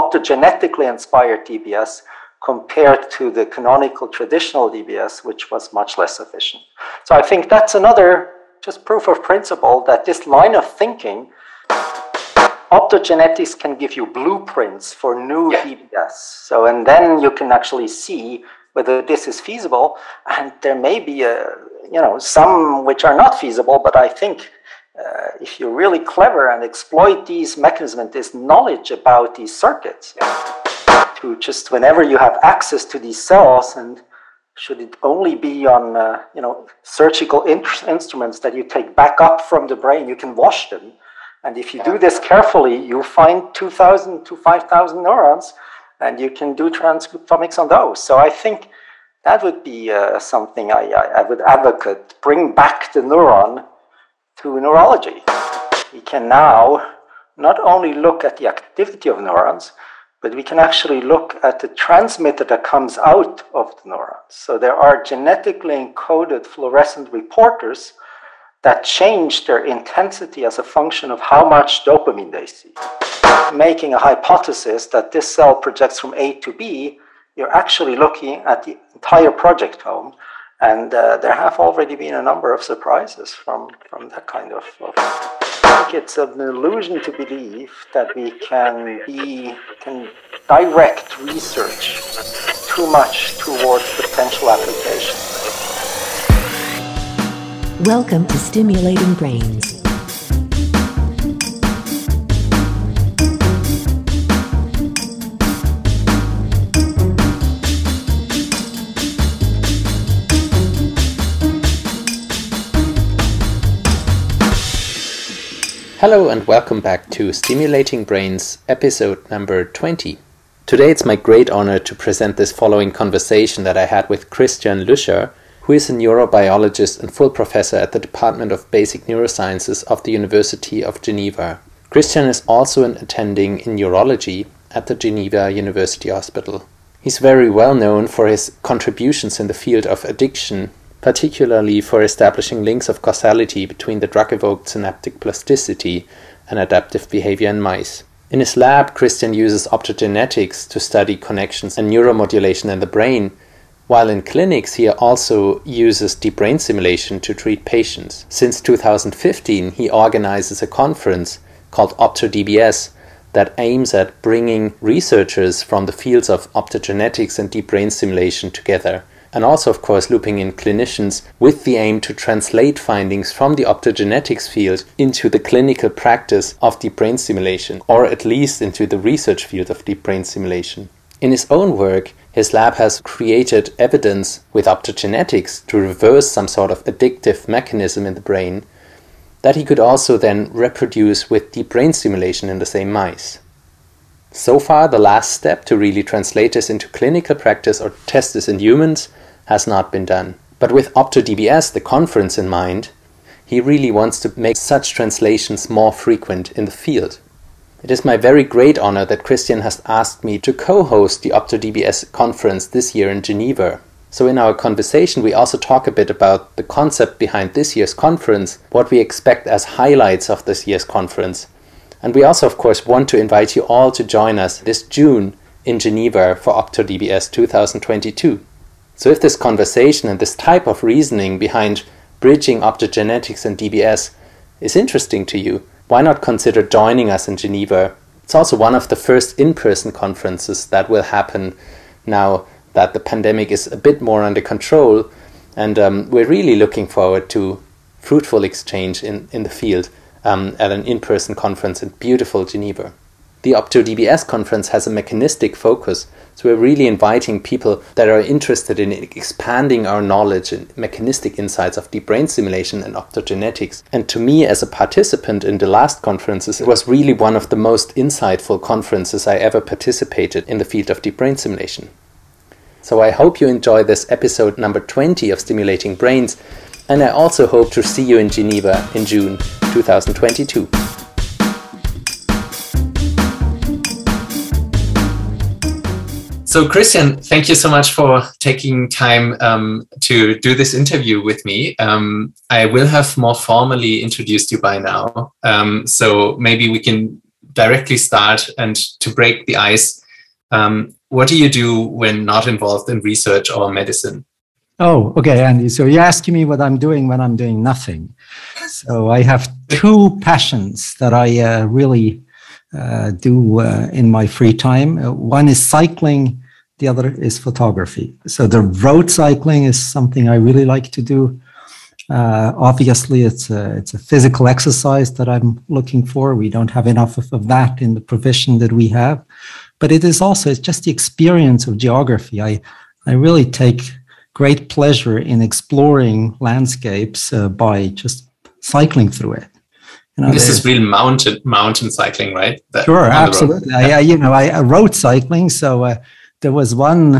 optogenetically inspired DBS compared to the canonical traditional DBS, which was much less efficient. So I think that's another just proof of principle that this line of thinking, optogenetics can give you blueprints for new yeah. DBS. So, and then you can actually see whether this is feasible. And there may be, a, you know, some which are not feasible, but I think uh, if you're really clever and exploit these mechanisms and this knowledge about these circuits, to just whenever you have access to these cells, and should it only be on uh, you know surgical in- instruments that you take back up from the brain, you can wash them. And if you do this carefully, you find 2,000 to 5,000 neurons, and you can do transcriptomics on those. So I think that would be uh, something I, I, I would advocate. Bring back the neuron to neurology. We can now not only look at the activity of neurons, but we can actually look at the transmitter that comes out of the neurons. So there are genetically encoded fluorescent reporters that change their intensity as a function of how much dopamine they see. Making a hypothesis that this cell projects from A to B, you're actually looking at the entire projectome and uh, there have already been a number of surprises from, from that kind of, of. I think it's an illusion to believe that we can be can direct research too much towards potential applications. Welcome to Stimulating Brains Hello and welcome back to Stimulating Brains episode number 20. Today it's my great honor to present this following conversation that I had with Christian Lüscher, who is a neurobiologist and full professor at the Department of Basic Neurosciences of the University of Geneva. Christian is also an attending in neurology at the Geneva University Hospital. He's very well known for his contributions in the field of addiction particularly for establishing links of causality between the drug evoked synaptic plasticity and adaptive behavior in mice. In his lab, Christian uses optogenetics to study connections and neuromodulation in the brain, while in clinics he also uses deep brain stimulation to treat patients. Since 2015, he organizes a conference called OptoDBS that aims at bringing researchers from the fields of optogenetics and deep brain stimulation together and also, of course, looping in clinicians with the aim to translate findings from the optogenetics field into the clinical practice of deep brain stimulation, or at least into the research field of deep brain stimulation. In his own work, his lab has created evidence with optogenetics to reverse some sort of addictive mechanism in the brain that he could also then reproduce with deep brain stimulation in the same mice. So far, the last step to really translate this into clinical practice or test this in humans has not been done. But with OptoDBS, the conference, in mind, he really wants to make such translations more frequent in the field. It is my very great honor that Christian has asked me to co host the OptoDBS conference this year in Geneva. So, in our conversation, we also talk a bit about the concept behind this year's conference, what we expect as highlights of this year's conference. And we also, of course, want to invite you all to join us this June in Geneva for OptoDBS 2022. So, if this conversation and this type of reasoning behind bridging optogenetics and DBS is interesting to you, why not consider joining us in Geneva? It's also one of the first in person conferences that will happen now that the pandemic is a bit more under control. And um, we're really looking forward to fruitful exchange in, in the field um, at an in person conference in beautiful Geneva. The OptoDBS conference has a mechanistic focus so we're really inviting people that are interested in expanding our knowledge and mechanistic insights of deep brain simulation and optogenetics. And to me, as a participant in the last conferences, it was really one of the most insightful conferences I ever participated in the field of deep brain simulation. So I hope you enjoy this episode number 20 of Stimulating Brains, and I also hope to see you in Geneva in June 2022. So, Christian, thank you so much for taking time um, to do this interview with me. Um, I will have more formally introduced you by now. Um, so, maybe we can directly start and to break the ice, um, what do you do when not involved in research or medicine? Oh, okay, Andy. So you're asking me what I'm doing when I'm doing nothing. So I have two passions that I uh, really uh, do uh, in my free time. Uh, one is cycling, the other is photography. So the road cycling is something I really like to do. Uh, obviously, it's a, it's a physical exercise that I'm looking for. We don't have enough of, of that in the provision that we have, but it is also it's just the experience of geography. I I really take great pleasure in exploring landscapes uh, by just cycling through it. You know, this is real mountain mountain cycling, right? That, sure, absolutely. I, I, you know, I, I road cycling. So uh, there was one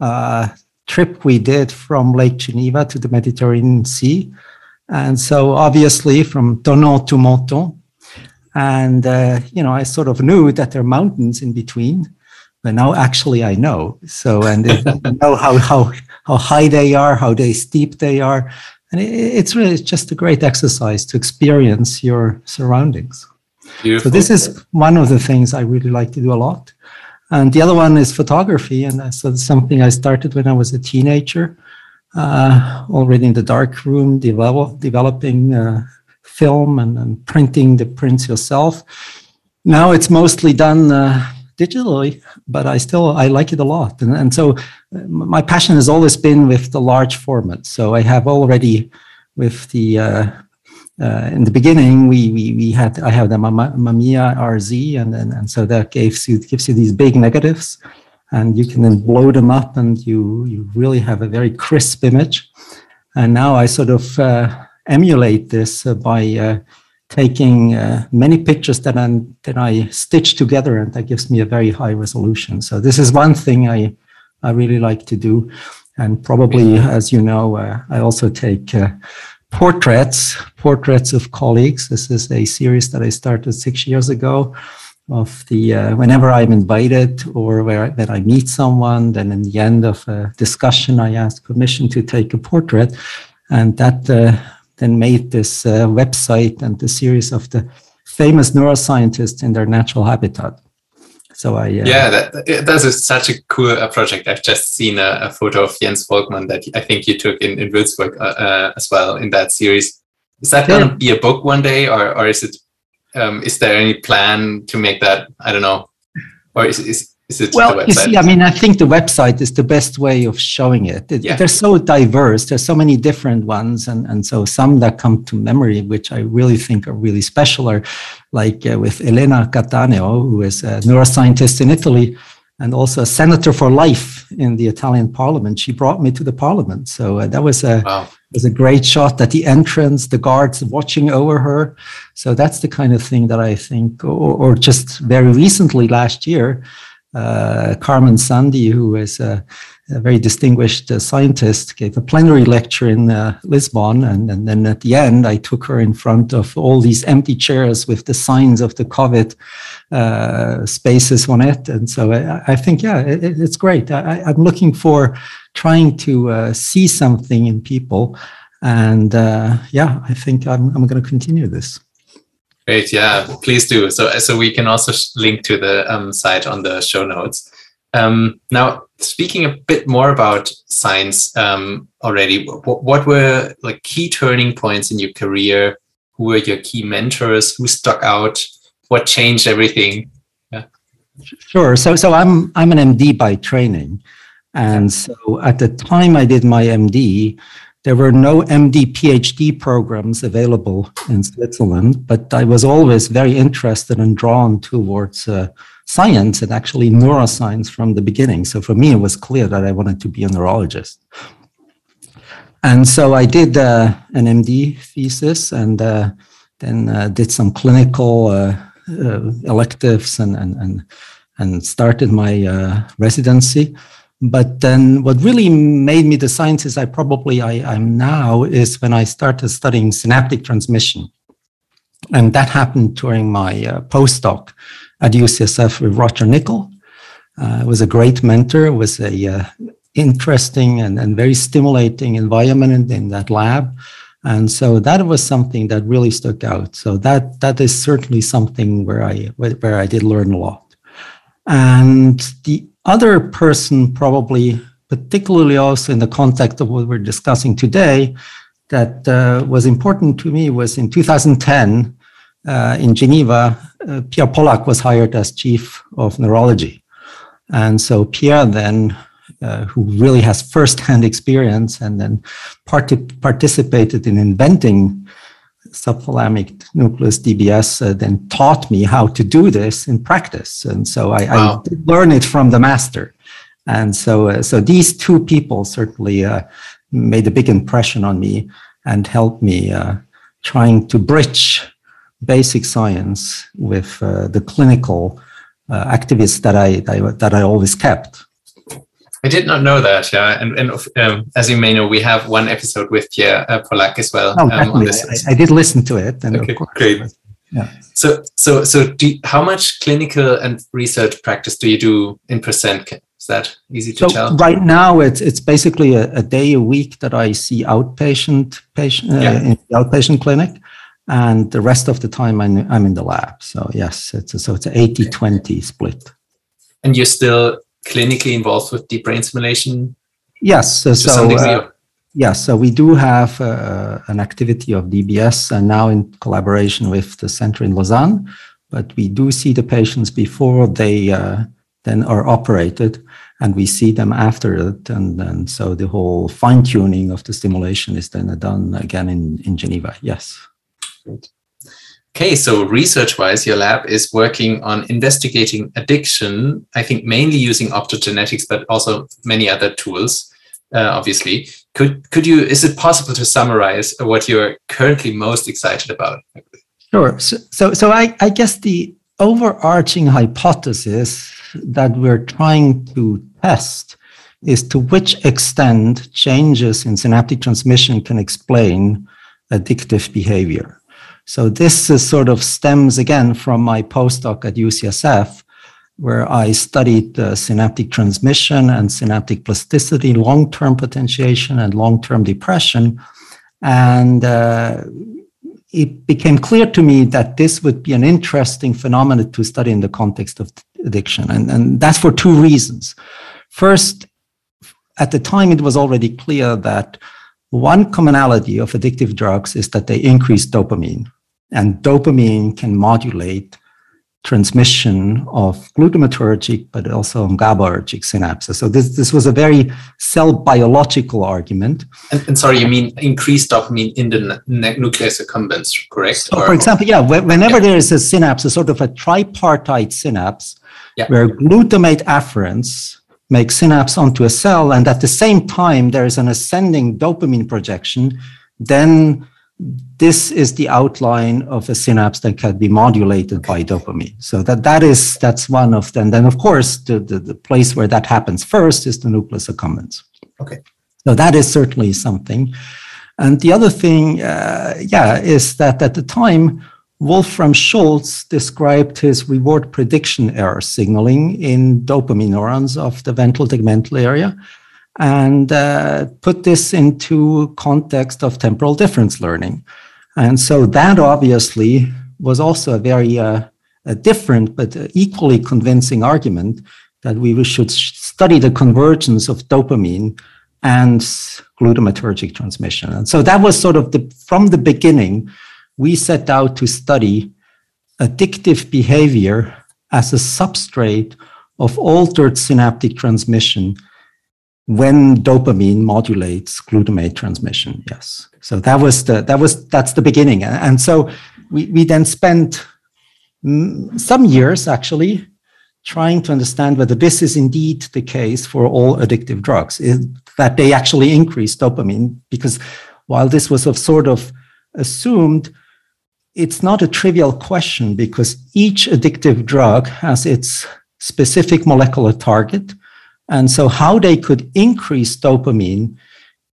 uh, trip we did from Lake Geneva to the Mediterranean Sea, and so obviously from Thonon to Menton, and uh, you know, I sort of knew that there are mountains in between, but now actually I know. So and I know how how how high they are, how they steep they are. And it's really it's just a great exercise to experience your surroundings. Beautiful. So this is one of the things I really like to do a lot. And the other one is photography. And it's something I started when I was a teenager, uh, already in the dark room, develop, developing uh, film and, and, printing the prints yourself. Now it's mostly done uh, digitally, but I still I like it a lot. And, and so uh, my passion has always been with the large format. So I have already with the uh, in the beginning we, we we had I have the Mamiya RZ and, and and so that gives you gives you these big negatives and you can then blow them up and you you really have a very crisp image. And now I sort of uh, emulate this uh, by uh, taking uh, many pictures that I, that I stitch together, and that gives me a very high resolution. So this is one thing I I really like to do, and probably as you know, uh, I also take. Portraits portraits of colleagues this is a series that i started six years ago of the uh, whenever i'm invited or where that i meet someone then in the end of a discussion i ask permission to take a portrait and that uh, then made this uh, website and the series of the famous neuroscientists in their natural habitat. So I uh, yeah, that, that is such a cool uh, project. I've just seen a, a, photo of Jens Volkmann that I think you took in in Würzburg uh, uh, as well in that series. Is that going to be a book one day, or or is it? Um, is there any plan to make that? I don't know, or is is well, you see, I mean, I think the website is the best way of showing it. it yeah. They're so diverse. There's so many different ones, and and so some that come to memory, which I really think are really special, are like uh, with Elena Cattaneo, who is a neuroscientist in Italy and also a senator for life in the Italian Parliament. She brought me to the Parliament, so uh, that was a wow. was a great shot at the entrance. The guards watching over her. So that's the kind of thing that I think, or, or just very recently last year uh, Carmen Sandi, who is a, a very distinguished uh, scientist, gave a plenary lecture in uh, Lisbon. And, and, then at the end, I took her in front of all these empty chairs with the signs of the COVID uh, spaces on it. And so I, I think, yeah, it, it's great. I, am looking for trying to uh, see something in people. And uh, yeah, I think I'm, I'm going to continue this. Great, yeah, please do. So, so we can also link to the um, site on the show notes. Um, now, speaking a bit more about science um, already, what, what were like key turning points in your career? Who were your key mentors? Who stuck out? What changed everything? Yeah. Sure. So, so I'm I'm an MD by training, and so at the time I did my MD, there were no MD PhD programs available in Switzerland, but I was always very interested and drawn towards uh, science and actually neuroscience from the beginning. So for me, it was clear that I wanted to be a neurologist. And so I did uh, an MD thesis and uh, then uh, did some clinical uh, uh, electives and, and, and, and started my residency. But then what really made me the scientist I probably I, am now is when I started studying synaptic transmission. And that happened during my uh, postdoc at UCSF with Roger Nickell. Uh, was a great mentor, was a uh, interesting and, and very stimulating environment in that lab. And so that was something that really stuck out. So that that is certainly something where I where I did learn a lot. And the other person probably particularly also in the context of what we're discussing today that uh, was important to me was in 2010 uh, in Geneva, uh, Pierre Pollack was hired as chief of neurology. And so Pierre then, uh, who really has firsthand experience and then part- participated in inventing subthalamic nucleus DBS, uh, then taught me how to do this in practice. And so I, wow. I learned it from the master. And so, uh, so these two people certainly made a big impression on me and helped me trying to bridge basic science with uh, the clinical uh, activists that I, that I, that I always kept. I did not know that. Yeah, and, and um, as you may know, we have one episode with Pierre uh, Pollack as well. Oh, um, I, I, did listen to it. And okay, great. Yeah. So, so, so, do you, how much clinical and research practice do you do in percent? Is that easy to so tell? Right now, it's it's basically a, a, day a week that I see outpatient patient uh, yeah. in the outpatient clinic and the rest of the time I'm, I'm in the lab. So yes, it's a, so it's an 80-20 split. And you're still clinically involved with deep brain stimulation? Yes. So, so uh, yes, so we do have uh, an activity of DBS and now in collaboration with the center in Lausanne, but we do see the patients before they uh, then are operated and we see them after it. And then so the whole fine tuning of the stimulation is then done again in, in Geneva. Yes. Great. Okay, so research wise, your lab is working on investigating addiction, I think mainly using optogenetics, but also many other tools, uh, obviously. Could, could you, is it possible to summarize what you're currently most excited about? Sure. So, so, so I, I guess the overarching hypothesis that we're trying to test is to which extent changes in synaptic transmission can explain addictive behavior. So this is sort of stems again from my postdoc at UCSF, where I studied synaptic transmission and synaptic plasticity, long-term potentiation and long-term depression. And uh, it became clear to me that this would be an interesting phenomenon to study in the context of addiction. And, and that's for two reasons. First, at the time, it was already clear that one commonality of addictive drugs is that they increase dopamine. And dopamine can modulate transmission of glutamatergic, but also GABAergic synapses. So this, this was a very cell biological argument. And, and sorry, you mean increased dopamine in the nucleus accumbens, correct? So for example, yeah, whenever yeah. there is a synapse, a sort of a tripartite synapse, yeah. where glutamate afferents make synapse onto a cell, and at the same time there is an ascending dopamine projection, then this is the outline of a synapse that can be modulated by dopamine. So that that is that's one of them. Then of course the, the, the place where that happens first is the nucleus accumbens. Okay. So that is certainly something. And the other thing, uh, yeah, is that at the time Wolfram Schultz described his reward prediction error signaling in dopamine neurons of the ventral tegmental area and uh, put this into context of temporal difference learning. And so that obviously was also a very uh, a different but equally convincing argument that we should study the convergence of dopamine and glutamatergic transmission. And so that was sort of the from the beginning, we set out to study addictive behavior as a substrate of altered synaptic transmission when dopamine modulates glutamate transmission yes. So that was the that was that's the beginning. And so we, we then spent some years actually trying to understand whether this is indeed the case for all addictive drugs is that they actually increase dopamine because while this was of sort of assumed it's not a trivial question because each addictive drug has its specific molecular target and so, how they could increase dopamine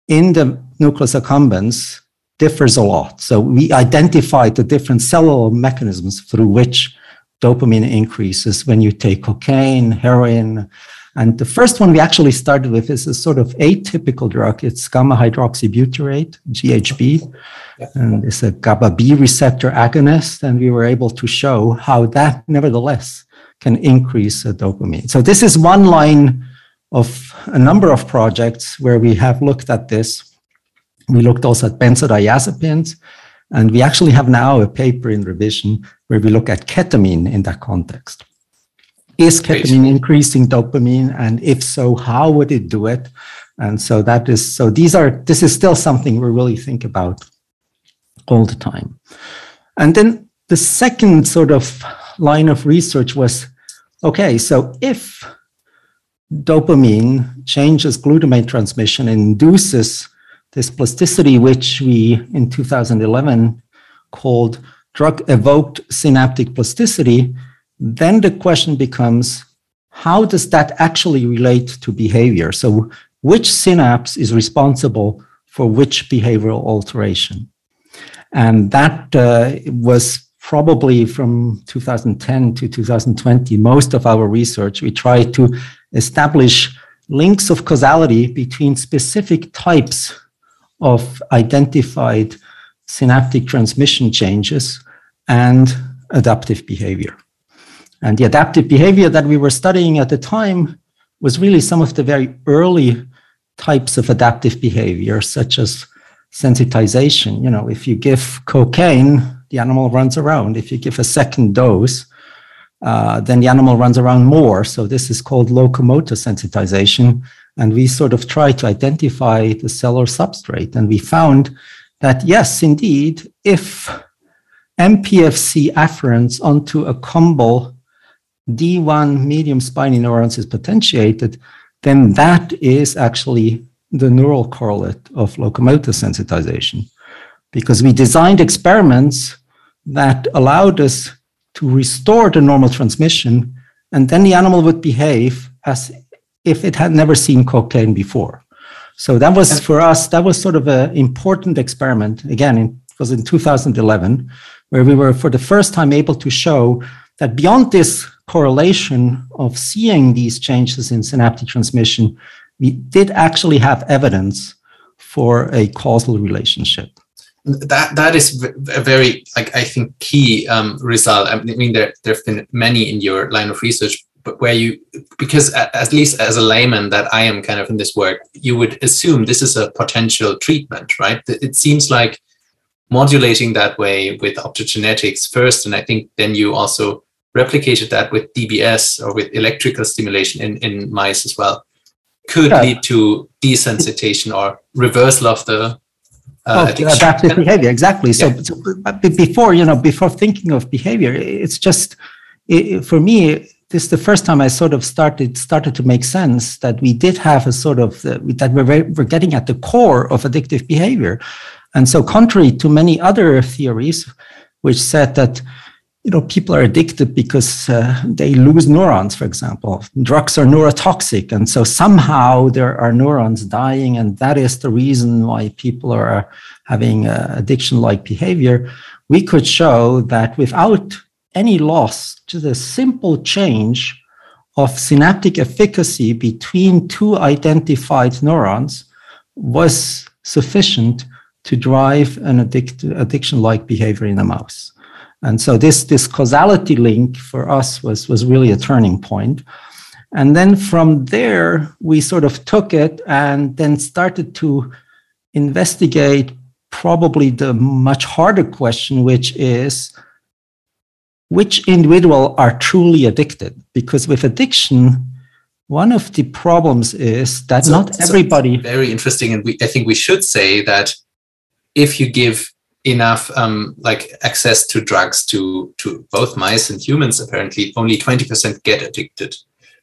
in the nucleus accumbens differs a lot. So, we identified the different cellular mechanisms through which dopamine increases when you take cocaine, heroin, And the first one we actually started with is a sort of atypical drug. It's gamma hydroxybutyrate, GHB, and it's a GABA B receptor agonist. And we were able to show how that, nevertheless, can increase dopamine. So this is one line of a number of projects where we have looked at this. We looked also at benzodiazepines, and we actually have now a paper in revision where we look at ketamine in that context. Is ketamine increasing dopamine? And if so, how would it do it? And so that is so these are this is still something we really think about all the time. And then the second sort of line of research was okay, so if dopamine changes glutamate transmission and induces this plasticity, which we in 2011 called drug evoked synaptic plasticity, then the question becomes how does that actually relate to behavior? So, which synapse is responsible for which behavioral alteration? And that uh, was probably from 2010 to 2020, most of our research. We tried to establish links of causality between specific types of identified synaptic transmission changes and adaptive behavior. And the adaptive behavior that we were studying at the time was really some of the very early types of adaptive behavior, such as sensitization. You know, if you give cocaine, the animal runs around. If you give a second dose, uh, then the animal runs around more. So this is called locomotor sensitization. And we sort of try to identify the cellular substrate. And we found that yes, indeed, if MPFC afferents onto a combal D1 medium spiny neurons is potentiated, then that is actually the neural correlate of locomotor sensitization. Because we designed experiments that allowed us to restore the normal transmission, and then the animal would behave as if it had never seen cocaine before. So that was for us, that was sort of an important experiment. Again, it was in 2011, where we were for the first time able to show that beyond this correlation of seeing these changes in synaptic transmission, we did actually have evidence for a causal relationship. That that is a very like I think key um, result. I mean, there there have been many in your line of research, but where you because at least as a layman that I am kind of in this work, you would assume this is a potential treatment, right? It seems like modulating that way with optogenetics first, and I think then you also replicated that with DBS or with electrical stimulation in, in mice as well, could yeah. lead to desensitization or reversal of the uh, oh, adaptive behavior. Exactly. So, yeah. so, before you know, before thinking of behavior, it's just it, for me. This is the first time I sort of started started to make sense that we did have a sort of uh, that we're we're getting at the core of addictive behavior, and so contrary to many other theories, which said that you know, people are addicted because uh, they lose neurons, for example. Drugs are neurotoxic. And so somehow there are neurons dying. And that is the reason why people are having uh, addiction like behavior. We could show that without any loss, just a simple change of synaptic efficacy between two identified neurons was sufficient to drive an addict- addiction like behavior in a mouse. And so this, this causality link for us was, was really a turning point. And then from there, we sort of took it and then started to investigate probably the much harder question, which is which individual are truly addicted? Because with addiction, one of the problems is that so, not everybody. So very interesting. And we, I think we should say that if you give enough um, like access to drugs to to both mice and humans apparently only 20% get addicted.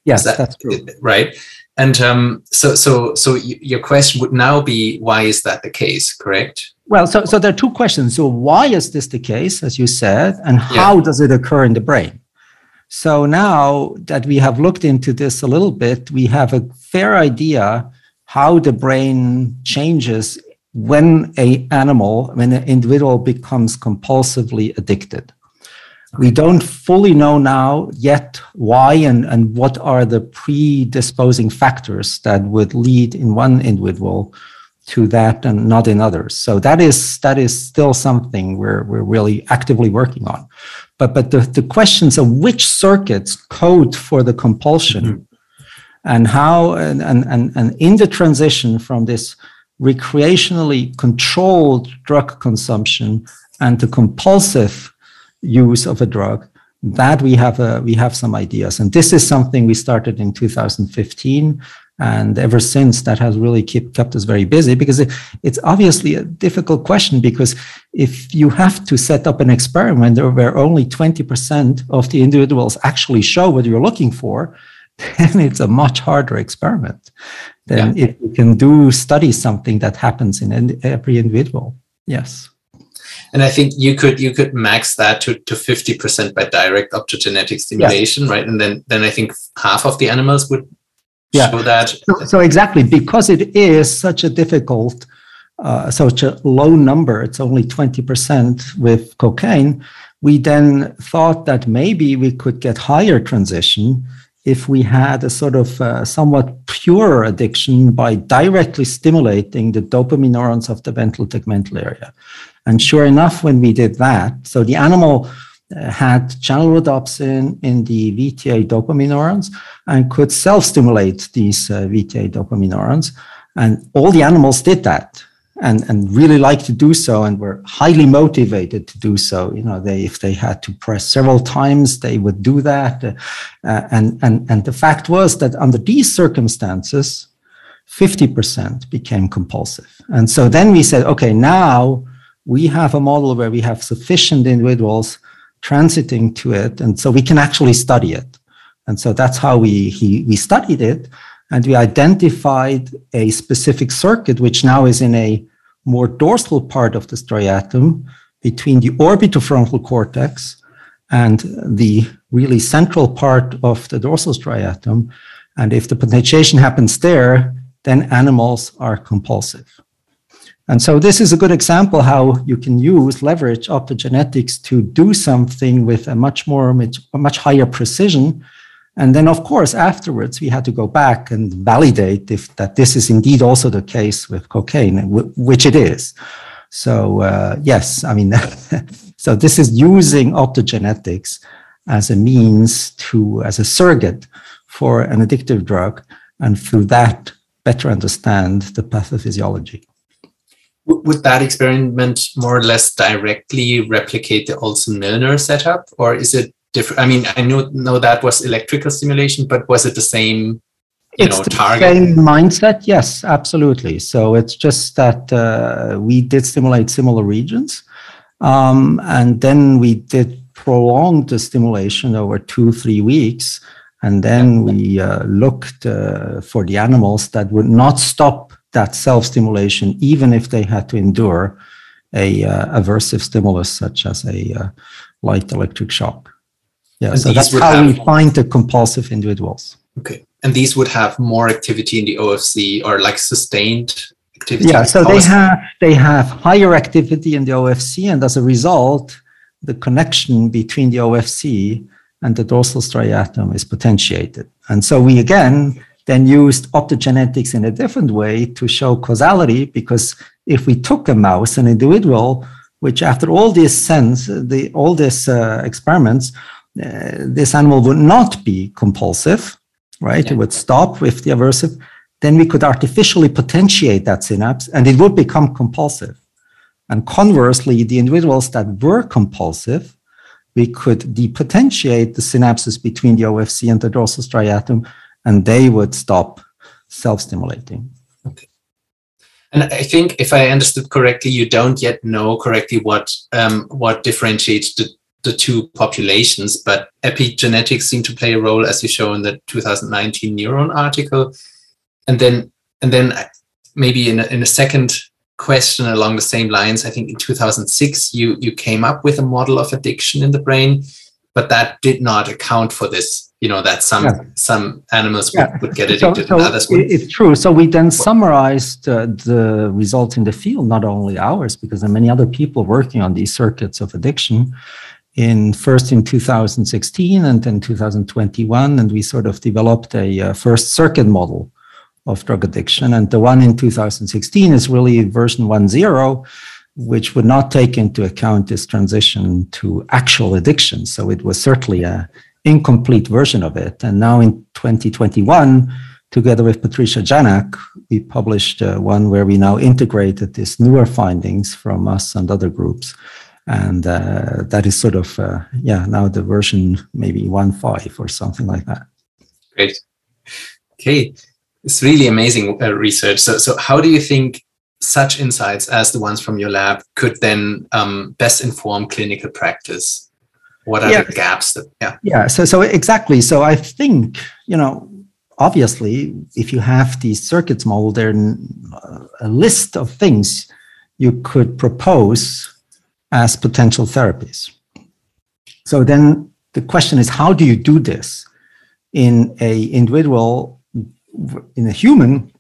Yes that, that's true. right? And um, so so so your question would now be why is that the case correct? Well so so there are two questions. So why is this the case as you said and how yeah. does it occur in the brain? So now that we have looked into this a little bit we have a fair idea how the brain changes when a animal when an individual becomes compulsively addicted We don't fully know now yet why and, and what are the predisposing factors that would lead in one individual to that and not in others. So that is that is still something we're we're really actively working on. But but the, the questions of which circuits code for the compulsion mm-hmm. and how and, and, and, and in the transition from this recreationally controlled drug consumption and the compulsive use of a drug that we have a, we have some ideas. And this is something we started in 2015 and ever since that has really keep, kept us very busy because it, it's obviously a difficult question because if you have to set up an experiment where only 20% of the individuals actually show what you're looking for then it's a much harder experiment than yeah. if you can do study something that happens in every individual yes and I think you could you could max that to to fifty percent by direct optogenetic stimulation, right? And then then I think half of the animals would yeah. show that. So, so exactly because it is such a difficult, uh, such a low number. It's only twenty percent with cocaine. We then thought that maybe we could get higher transition if we had a sort of uh, somewhat pure addiction by directly stimulating the dopamine neurons of the ventral tegmental area. And sure enough, when we did that, so the animal uh, had channel rhodopsin in the VTA dopamine neurons and could self-stimulate these uh, VTA dopamine neurons. And all the animals did that and, and really like to do so and were highly motivated to do so. You know, they if they had to press several times, they would do that. Uh, and, and, and the fact was that under these circumstances, 50% became compulsive. And so then we said, okay, now we have a model where we have sufficient individuals transiting to it. And so we can actually study it. And so that's how we, he, we studied it. And we identified a specific circuit, which now is in a more dorsal part of the striatum between the orbitofrontal cortex and the really central part of the dorsal striatum. And if the potentiation happens there, then animals are compulsive. And so this is a good example how you can use leverage optogenetics to do something with a much more, a much higher precision. And then, of course, afterwards, we had to go back and validate if that this is indeed also the case with cocaine, which it is. So uh, yes, I mean, so this is using optogenetics as a means to, as a surrogate for an addictive drug, and through that, better understand the pathophysiology would that experiment more or less directly replicate the Olson Milner setup, or is it different? I mean, I know know that was electrical stimulation, but was it the same? You it's know, the target? same mindset. Yes, absolutely. So it's just that uh, we did stimulate similar regions, um, and then we did prolong the stimulation over two three weeks, and then we uh, looked uh, for the animals that would not stop that self stimulation, even if they had to endure a uh, aversive stimulus such as a uh, light electric shock. Yeah, and so that's how have, we find the compulsive individuals. Okay, and these would have more activity in the OFC or like sustained activity. Yeah, so they have they have higher activity in the OFC, and as a result, the connection between the OFC and the dorsal striatum is potentiated. And so we again then used optogenetics in a different way to show causality because if we took a mouse, an individual, which after all these sense, the, all these uh, experiments, this animal would not be compulsive, right? Yeah. It would stop with the aversive. Then we could artificially potentiate that synapse and it would become compulsive. And conversely, the individuals that were compulsive, we could depotentiate the synapses between the OFC and the dorsal striatum and they would stop self-stimulating. Okay. And I think, if I understood correctly, you don't yet know correctly what um, what differentiates the, the two populations, but epigenetics seem to play a role, as you show in the 2019 Neuron article. And then, and then maybe in a, in a second question along the same lines, I think in 2006 you you came up with a model of addiction in the brain, but that did not account for this you know that some yeah. some animals would, yeah. would get addicted so, so and others would it's true so we then summarized uh, the results in the field not only ours because there are many other people working on these circuits of addiction in first in 2016 and then 2021, and we sort of developed a uh, first circuit model of drug addiction. And the one in 2016 is really version 1.0, which would not take into account this transition to actual addiction. So it was certainly a incomplete version of it. And now in 2021, together with Patricia Janak, we published uh, one where we now integrated these newer findings from us and other groups. And uh, that is sort of, uh, yeah, now the version maybe 1.5 or something like that. Great. Okay. It's really amazing uh, research. So, so how do you think such insights as the ones from your lab could then um, best inform clinical practice? What are yeah. the gaps that, yeah. Yeah. So, so exactly. So I think, you know, obviously, if you have these circuits model, there are a list of things you could propose as potential therapies. So then the question is, how do you do this in a individual, in a human,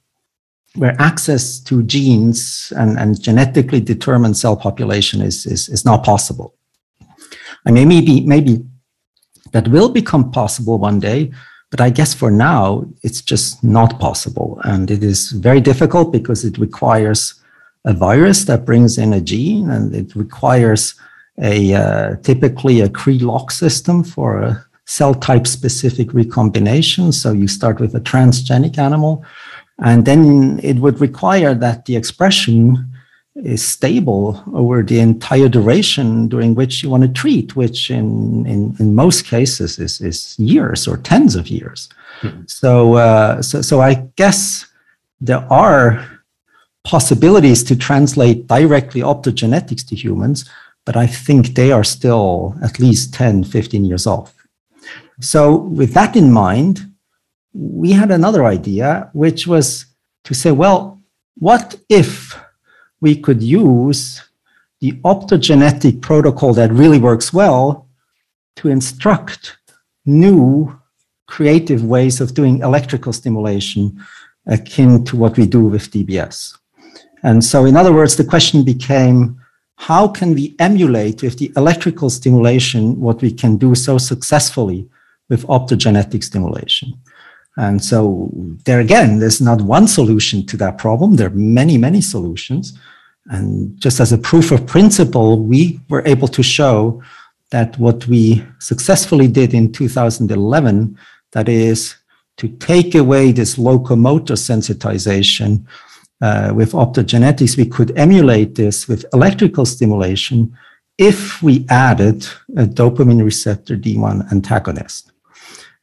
where access to genes and, and genetically determined cell population is, is, is not possible? I mean, maybe, maybe that will become possible one day, but I guess for now, it's just not possible. And it is very difficult because it requires a virus that brings in a gene and it requires a uh, typically a Cre-Lox system for a cell type specific recombination. So you start with a transgenic animal, and then it would require that the expression is stable over the entire duration during which you want to treat, which in, in, in most cases is, is years or tens of years. Mm-hmm. So, uh, so, so I guess there are possibilities to translate directly optogenetics to humans, but I think they are still at least 10, 15 years off. So, with that in mind, we had another idea, which was to say, well, what if we could use the optogenetic protocol that really works well to instruct new creative ways of doing electrical stimulation akin to what we do with DBS? And so, in other words, the question became how can we emulate with the electrical stimulation what we can do so successfully with optogenetic stimulation? And so, there again, there's not one solution to that problem. There are many, many solutions. And just as a proof of principle, we were able to show that what we successfully did in 2011, that is, to take away this locomotor sensitization uh, with optogenetics, we could emulate this with electrical stimulation if we added a dopamine receptor D1 antagonist.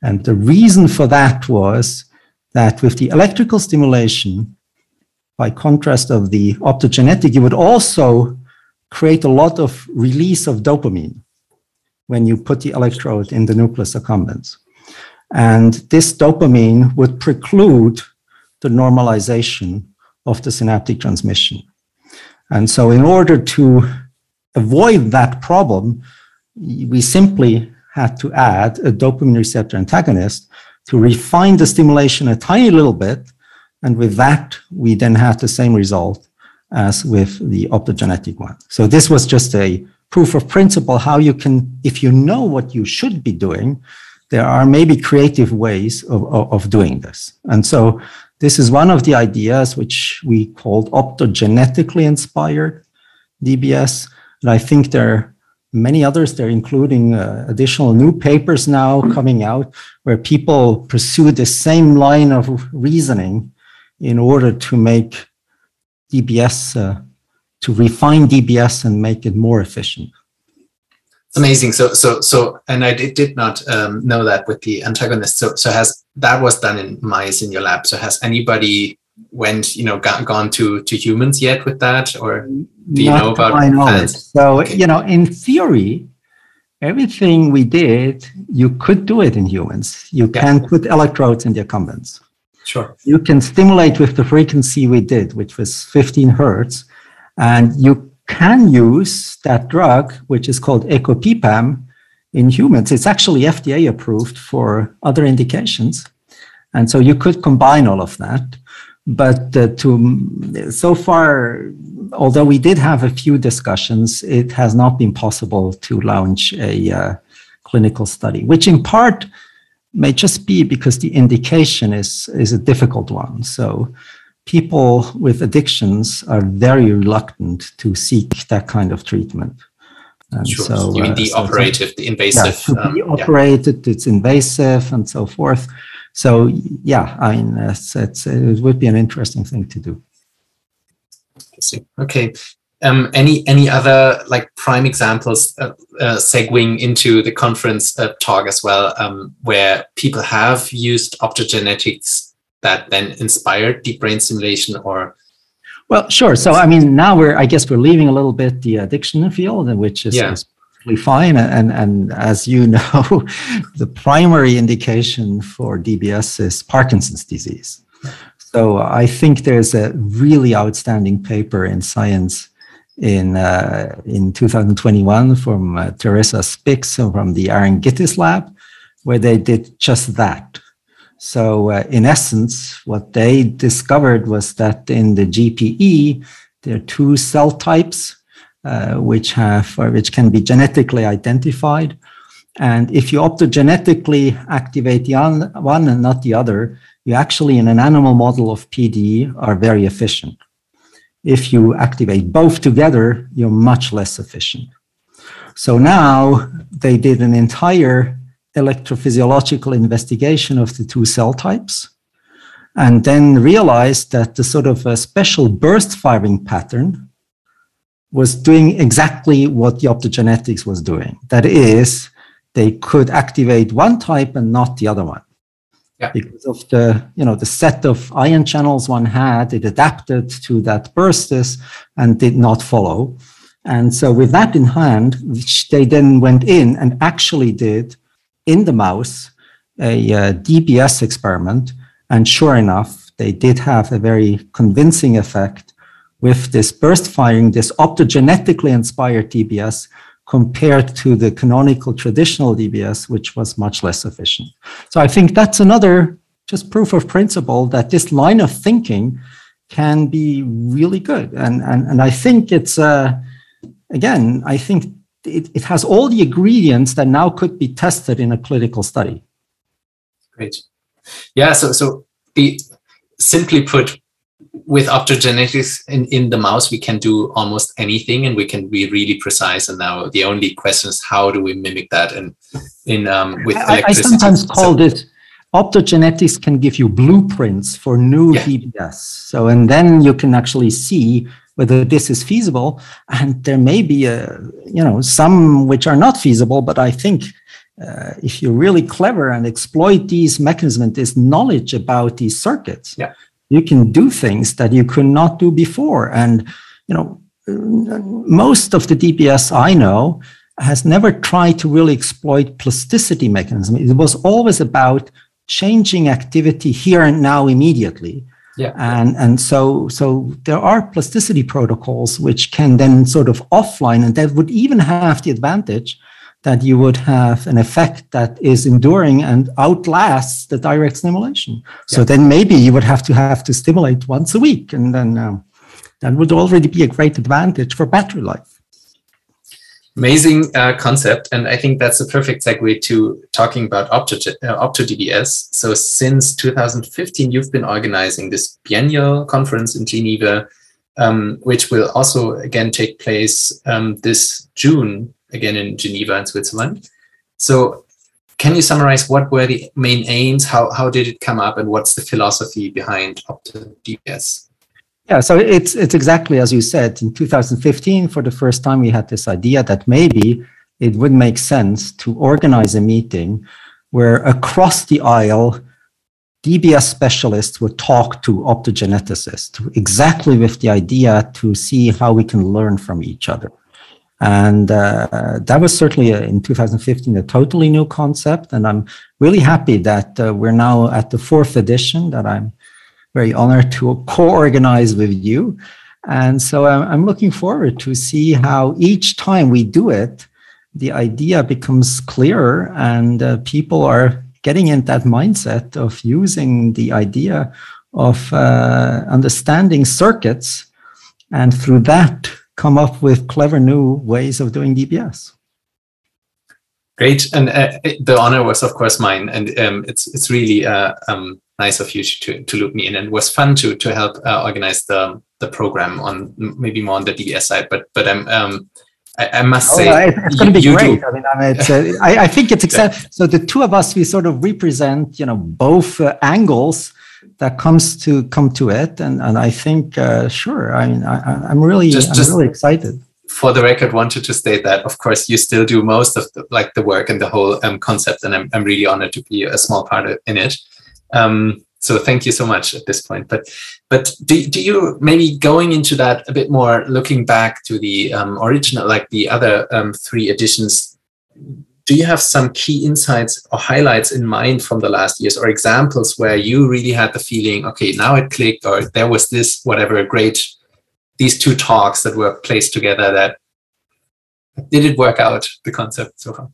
And the reason for that was that with the electrical stimulation, by contrast of the optogenetic, you would also create a lot of release of dopamine when you put the electrode in the nucleus accumbens. And this dopamine would preclude the normalization of the synaptic transmission. And so, in order to avoid that problem, we simply had to add a dopamine receptor antagonist to refine the stimulation a tiny little bit. And with that, we then had the same result as with the optogenetic one. So, this was just a proof of principle how you can, if you know what you should be doing, there are maybe creative ways of, of, of doing this. And so this is one of the ideas which we called optogenetically inspired DBS. And I think there are many others. They're including uh, additional new papers now coming out where people pursue the same line of reasoning in order to make DBS, uh, to refine DBS and make it more efficient. It's amazing. So, so, so, and I did, did not um, know that with the antagonist. So, so has that was done in mice in your lab. So, has anybody went, you know, got, gone to to humans yet with that, or do you not know about? my knowledge. So, okay. you know, in theory, everything we did, you could do it in humans. You yeah. can put electrodes in the accumbens. Sure. You can stimulate with the frequency we did, which was 15 hertz, and you can use that drug, which is called ecopipam, in humans. It's actually FDA approved for other indications. And so you could combine all of that. but uh, to so far, although we did have a few discussions, it has not been possible to launch a uh, clinical study, which in part may just be because the indication is is a difficult one. So people with addictions are very reluctant to seek that kind of treatment. And sure. so, you mean the uh, operative, so, the invasive? Yeah, um, operated, yeah. it's invasive and so forth. So yeah, I mean, it's, it's, it would be an interesting thing to do. Okay. Um, any any other like prime examples uh, uh, segueing into the conference uh, talk as well, um, where people have used optogenetics that then inspired deep brain stimulation or well, sure. So, I mean, now we're, I guess we're leaving a little bit the addiction field, which is, yeah. is fine. And, and as you know, the primary indication for DBS is Parkinson's disease. So I think there's a really outstanding paper in Science in uh, in 2021 from uh, Teresa Spix from the Aryn Gittis lab, where they did just that. So uh, in essence, what they discovered was that in the GPE, there are two cell types uh, which have or which can be genetically identified. And if you optogenetically activate the one and not the other, you actually, in an animal model of PD, are very efficient. If you activate both together, you're much less efficient. So now they did an entire electrophysiological investigation of the two cell types and then realized that the sort of a special burst firing pattern was doing exactly what the optogenetics was doing. That is, they could activate one type and not the other one. Yeah. Because of the, you know, the set of ion channels one had, it adapted to that burstus and did not follow. And so with that in hand, which they then went in and actually did in the mouse a uh, DBS experiment. And sure enough, they did have a very convincing effect with this burst firing, this optogenetically inspired DBS compared to the canonical traditional DBS, which was much less efficient. So I think that's another just proof of principle that this line of thinking can be really good. And, and, and I think it's, uh, again, I think it, it has all the ingredients that now could be tested in a clinical study. Great. Yeah, so, so the, simply put, with optogenetics in, in the mouse, we can do almost anything and we can be really precise. And now the only question is how do we mimic that And in um, with I, I sometimes call so, it optogenetics can give you blueprints for new yeah. DBS. So, and then you can actually see whether this is feasible. And there may be, a, you know, some which are not feasible, but I think uh, if you're really clever and exploit these mechanisms, this knowledge about these circuits, yeah you can do things that you could not do before. And, you know, most of the DBS I know has never tried to really exploit plasticity mechanism. It was always about changing activity here and now immediately. Yeah. And and so so there are plasticity protocols which can then sort of offline and that would even have the advantage that you would have an effect that is enduring and outlasts the direct stimulation. Yeah. So then maybe you would have to have to stimulate once a week, and then um, that would already be a great advantage for battery life. Amazing uh, concept, and I think that's a perfect segue to talking about Opto, uh, OptoDBS. So since 2015, you've been organizing this biennial conference in Geneva, um, which will also again take place um, this June again in Geneva in Switzerland. So can you summarize what were the main aims? How, how did it come up and what's the philosophy behind OptoDBS? Yeah, so it's it's exactly as you said. In 2015, for the first time, we had this idea that maybe it would make sense to organize a meeting where across the aisle, DBS specialists would talk to optogeneticists exactly with the idea to see how we can learn from each other. And uh, that was certainly a, in 2015 a totally new concept. And I'm really happy that uh, we're now at the fourth edition that I'm very honored to co-organize with you. And so I'm, looking forward to see how each time we do it, the idea becomes clearer and uh, people are getting in that mindset of using the idea of uh, understanding circuits and through that come up with clever new ways of doing DBS. Great, and uh, the honor was, of course, mine, and um, it's it's really uh, um, nice of you to to loop me in, and it was fun to to help uh, organize the the program on maybe more on the DBS side, but but I'm um, I, I must say, oh, it's going to be great. Do. I mean, I, mean it's, uh, I, I, think it's exciting. So the two of us, we sort of represent, you know, both uh, angles that comes to come to it, and and I think uh, sure. I mean, I, am really just, I'm just really excited. For the record, wanted to state that of course you still do most of the, like the work and the whole um, concept, and I'm I'm really honored to be a small part of, in it. Um, so thank you so much at this point. But but do, do you maybe going into that a bit more, looking back to the um, original, like the other um, three editions, do you have some key insights or highlights in mind from the last years or examples where you really had the feeling okay now it clicked or there was this whatever great these two talks that were placed together that did it work out the concept so far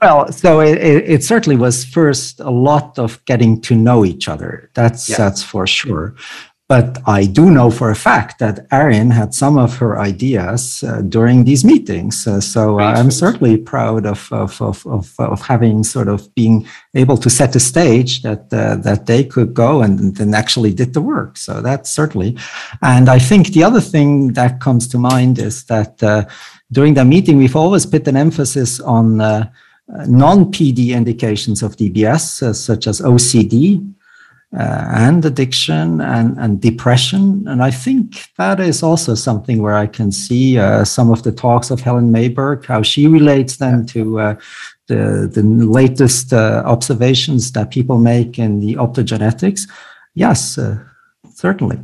well so it, it certainly was first a lot of getting to know each other that's yeah. that's for sure but I do know for a fact that Aryn had some of her ideas uh, during these meetings. Uh, so uh, I'm certainly proud of, of, of, of, of having sort of being able to set the stage that, uh, that they could go and then actually did the work. So that's certainly. And I think the other thing that comes to mind is that uh, during the meeting, we've always put an emphasis on uh, non-PD indications of DBS, such as OCD, uh, and addiction and, and depression. And I think that is also something where I can see uh, some of the talks of Helen Mayberg, how she relates them to uh, the, the latest uh, observations that people make in the optogenetics. Yes, uh, certainly.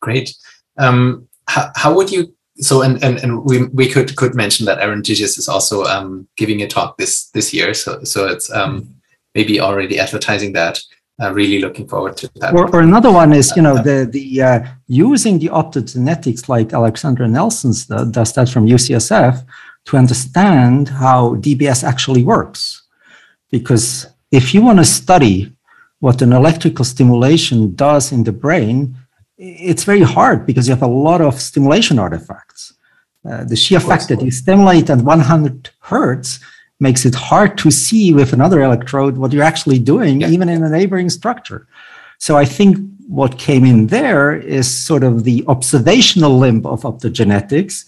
Great. Um, how, how would you so and, and and we we could could mention that Aryn Gittis is also um, giving a talk this this year. So so it's um, maybe already advertising that uh, really looking forward to that. Or, or another one is, you know, uh, the the uh, using the optogenetics like Alexandra Nelson's does that from UCSF to understand how DBS actually works. Because if you want to study what an electrical stimulation does in the brain, it's very hard because you have a lot of stimulation artifacts. Uh, the sheer fact that you stimulate at 100 hertz makes it hard to see with another electrode what you're actually doing, yeah. even in a neighboring structure. So I think what came in there is sort of the observational limb of optogenetics,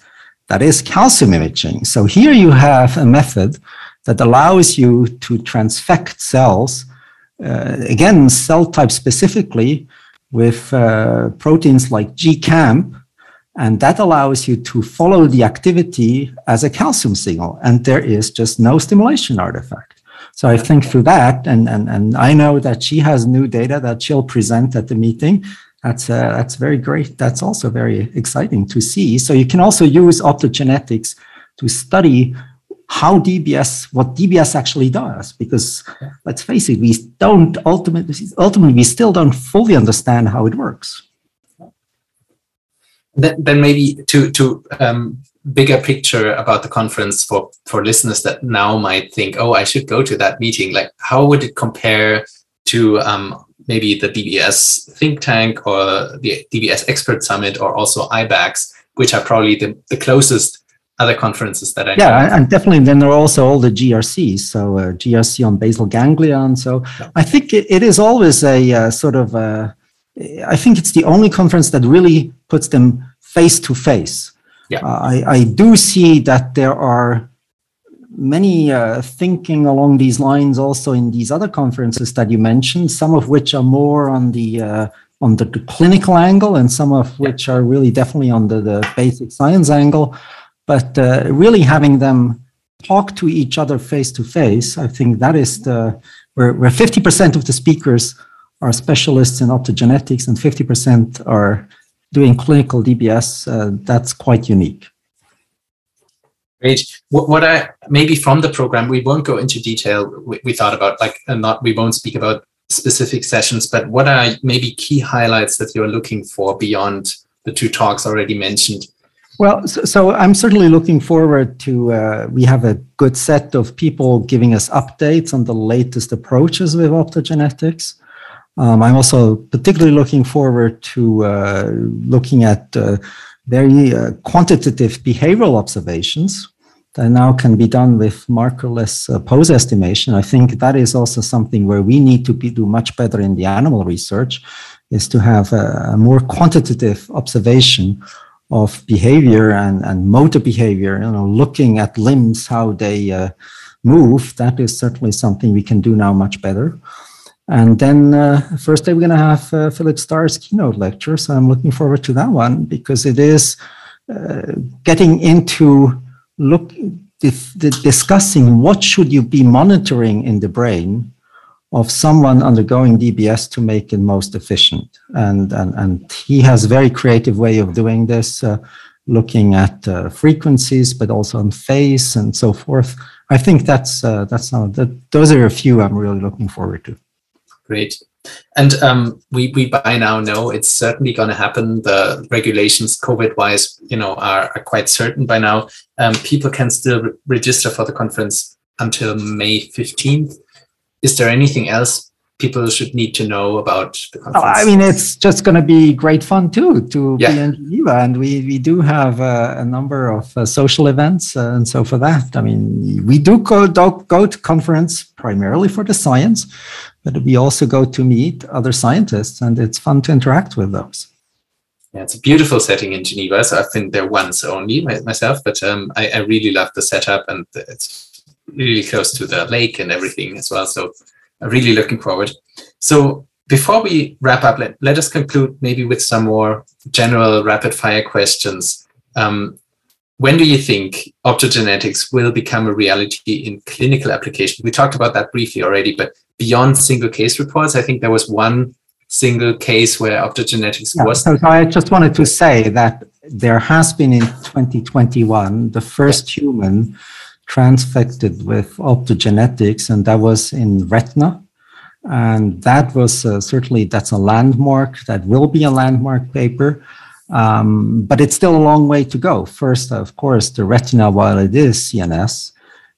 that is calcium imaging. So here you have a method that allows you to transfect cells, uh, again, cell type specifically, with uh, proteins like GCAMP, and that allows you to follow the activity as a calcium signal. And there is just no stimulation artifact. So I think through that, and, and, and I know that she has new data that she'll present at the meeting. That's, uh, that's very great. That's also very exciting to see. So you can also use optogenetics to study how DBS, what DBS actually does, because let's face it, we don't ultimately, ultimately, we still don't fully understand how it works then, then maybe to to um, bigger picture about the conference for for listeners that now might think, oh, I should go to that meeting. Like, how would it compare to um, maybe the DBS think tank or the DBS expert summit or also IBAGS, which are probably the, the closest other conferences that I yeah, know. and definitely then there are also all the GRCs, so uh, GRC on basal ganglion. So yeah. I think it, it is always a uh, sort of a, I think it's the only conference that really puts them face to face. Yeah. Uh, I, I do see that there are many uh, thinking along these lines also in these other conferences that you mentioned, some of which are more on the uh, on the, the, clinical angle and some of which are really definitely on the, the basic science angle. But uh, really having them talk to each other face to face, I think that is the where, where 50% of the speakers are specialists in optogenetics and 50% are doing clinical DBS. Uh, that's quite unique. Great. What, I maybe from the program, we won't go into detail. We, we thought about like, and not we won't speak about specific sessions, but what are maybe key highlights that you're looking for beyond the two talks already mentioned? Well, so, so I'm certainly looking forward to. Uh, we have a good set of people giving us updates on the latest approaches with optogenetics. Um, I'm also particularly looking forward to uh, looking at uh, very uh, quantitative behavioral observations that now can be done with markerless uh, pose estimation. I think that is also something where we need to be, do much better in the animal research, is to have a, a more quantitative observation of behavior and, and motor behavior, you know, looking at limbs, how they uh, move. That is certainly something we can do now much better. And then uh, first day we're going to have uh, Philip Starr's keynote lecture. So I'm looking forward to that one because it is uh, getting into look discussing what should you be monitoring in the brain of someone undergoing DBS to make it most efficient. And, and, and he has a very creative way of doing this, uh, looking at uh, frequencies, but also on phase and so forth. I think that's, uh, that's now, that, those are a few I'm really looking forward to. Great. And um, we, we by now know it's certainly going to happen. The regulations, COVID wise, you know, are, are quite certain by now. Um, people can still re- register for the conference until May 15th. Is there anything else people should need to know about the conference? Oh, I mean, it's just going to be great fun too to yeah. be in Geneva, and we we do have uh, a number of uh, social events, uh, and so for that, I mean, we do go do, go to conference primarily for the science, but we also go to meet other scientists, and it's fun to interact with those. Yeah, it's a beautiful setting in Geneva. So I've been there once only myself, but um, I, I really love the setup, and it's really close to the lake and everything as well. So I'm really looking forward. So before we wrap up, let, let us conclude maybe with some more general rapid fire questions. Um, when do you think optogenetics will become a reality in clinical application? We talked about that briefly already, but beyond single case reports, I think there was one single case where optogenetics yeah, was. So I just wanted to say that there has been in 2021 the first human transfected with optogenetics, and that was in retina. And that was uh, certainly that's a landmark. That will be a landmark paper. Um, but it's still a long way to go. First, of course, the retina, while it is CNS,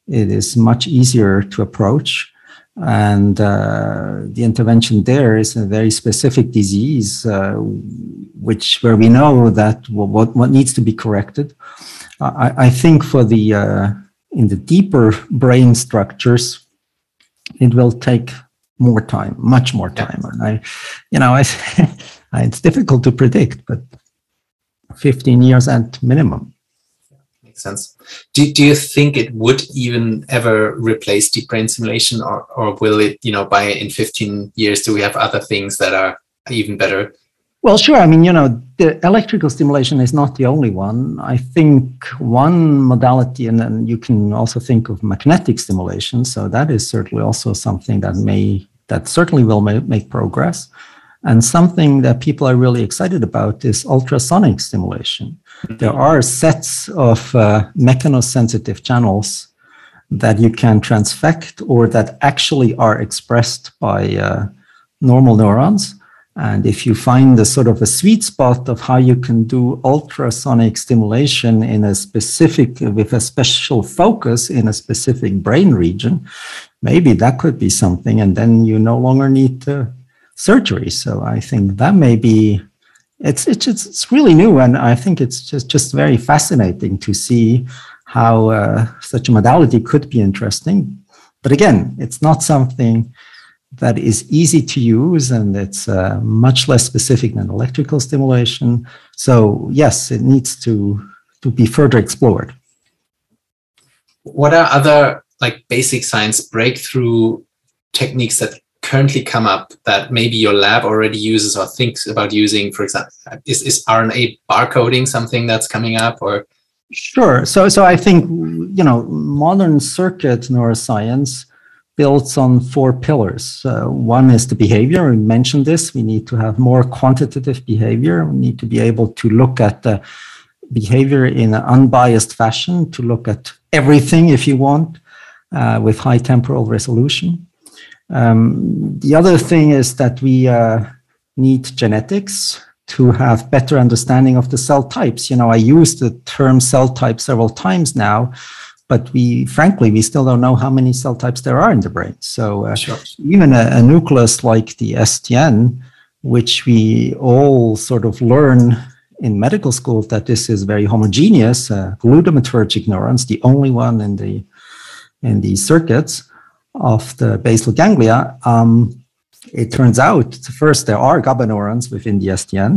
it is much easier to approach. And uh, the intervention there is a very specific disease, uh, which where we know that what, what needs to be corrected. I, I think for the uh, in the deeper brain structures, it will take more time, much more time. And I, you know, I, it's difficult to predict, but 15 years at minimum. Makes sense. Do, do you think it would even ever replace deep brain simulation or, or will it, you know, by in 15 years, do we have other things that are even better? Well, sure. I mean, you know, the electrical stimulation is not the only one. I think one modality, and then you can also think of magnetic stimulation. So that is certainly also something that may, that certainly will make progress. And something that people are really excited about is ultrasonic stimulation. Mm-hmm. There are sets of uh, mechanosensitive channels that you can transfect or that actually are expressed by uh, normal neurons. And if you find a sort of a sweet spot of how you can do ultrasonic stimulation in a specific, with a special focus in a specific brain region, maybe that could be something. And then you no longer need surgery. So I think that may be it's it's it's really new, and I think it's just just very fascinating to see how uh, such a modality could be interesting. But again, it's not something that is easy to use, and it's uh, much less specific than electrical stimulation. So yes, it needs to to be further explored. What are other like basic science breakthrough techniques that currently come up that maybe your lab already uses or thinks about using? For example, is, is RNA barcoding something that's coming up or? Sure. So, so I think, you know, modern circuit neuroscience builds on four pillars. Uh, one is the behavior. We mentioned this. We need to have more quantitative behavior. We need to be able to look at the behavior in an unbiased fashion, to look at everything if you want, uh, with high temporal resolution. Um, the other thing is that we uh, need genetics to have better understanding of the cell types. You know, I use the term cell type several times now, but we, frankly, we still don't know how many cell types there are in the brain. So uh, Sure. even a, a nucleus like the STN, which we all sort of learn in medical school that this is very homogeneous, uh, glutamatergic neurons, the only one in the in the circuits of the basal ganglia. Um, it turns out, first, there are GABA neurons within the STN,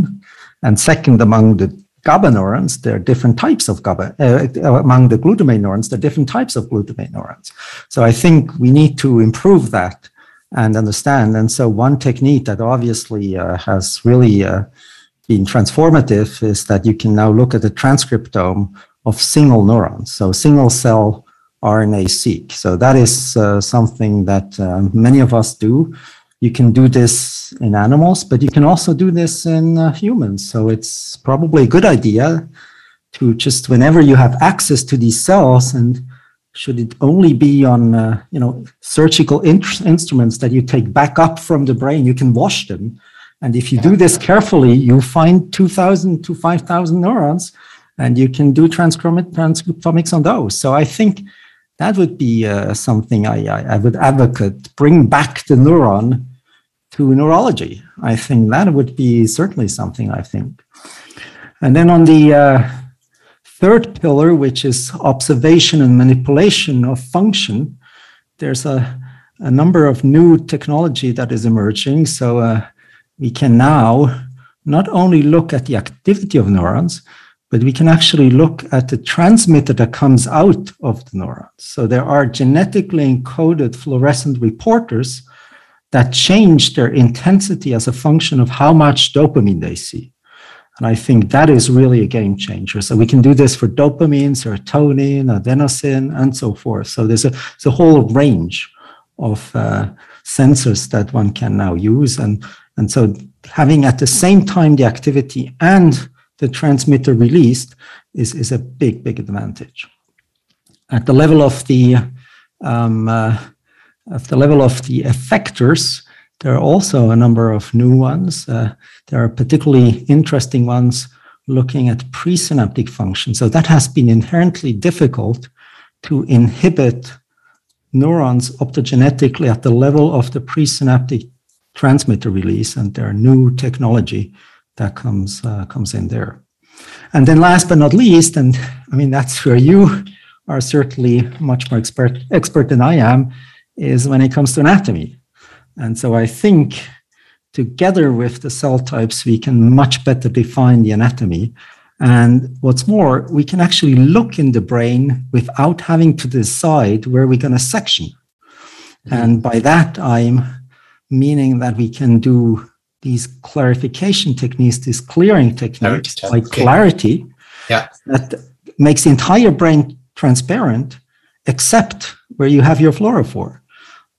and second, among the GABA neurons, there are different types of GABA. Uh, among the glutamate neurons, there are different types of glutamate neurons. So I think we need to improve that and understand. And so one technique that obviously uh, has really uh, been transformative is that you can now look at the transcriptome of single neurons, so single cell RNA seq. So that is uh, something that uh, many of us do. You can do this in animals, but you can also do this in uh, humans. So it's probably a good idea to just whenever you have access to these cells and should it only be on uh, you know surgical in- instruments that you take back up from the brain you can wash them. And if you do this carefully you find 2000 to 5000 neurons and you can do transcriptomics on those. So i think that would be uh, something I, I, I would advocate. Bring back the neuron to neurology i think that would be certainly something i think and then on the uh, third pillar, which is observation and manipulation of function, there's a, a number of new technology that is emerging. So uh, we can now not only look at the activity of neurons, but we can actually look at the transmitter that comes out of the neurons. So there are genetically encoded fluorescent reporters that change their intensity as a function of how much dopamine they see. And I think that is really a game changer. So we can do this for dopamine, serotonin, adenosine, and so forth. So there's a, there's a whole range of uh, sensors that one can now use. And, and so having at the same time the activity and the transmitter released is, is a big, big advantage. At the level of the um, uh, at the level of the effectors, there are also a number of new ones. Uh, there are particularly interesting ones looking at presynaptic function. So that has been inherently difficult to inhibit neurons optogenetically at the level of the presynaptic transmitter release. And there are new technology that comes uh, comes in there. And then last but not least, and I mean that's where you are certainly much more expert expert than I am, is when it comes to anatomy. And so I think together with the cell types, we can much better define the anatomy. And what's more, we can actually look in the brain without having to decide where we're going to section. Mm-hmm. And by that, I'm meaning that we can do these clarification techniques, these clearing techniques Clarity. by clarity Yeah. that makes the entire brain transparent, except where you have your fluorophore.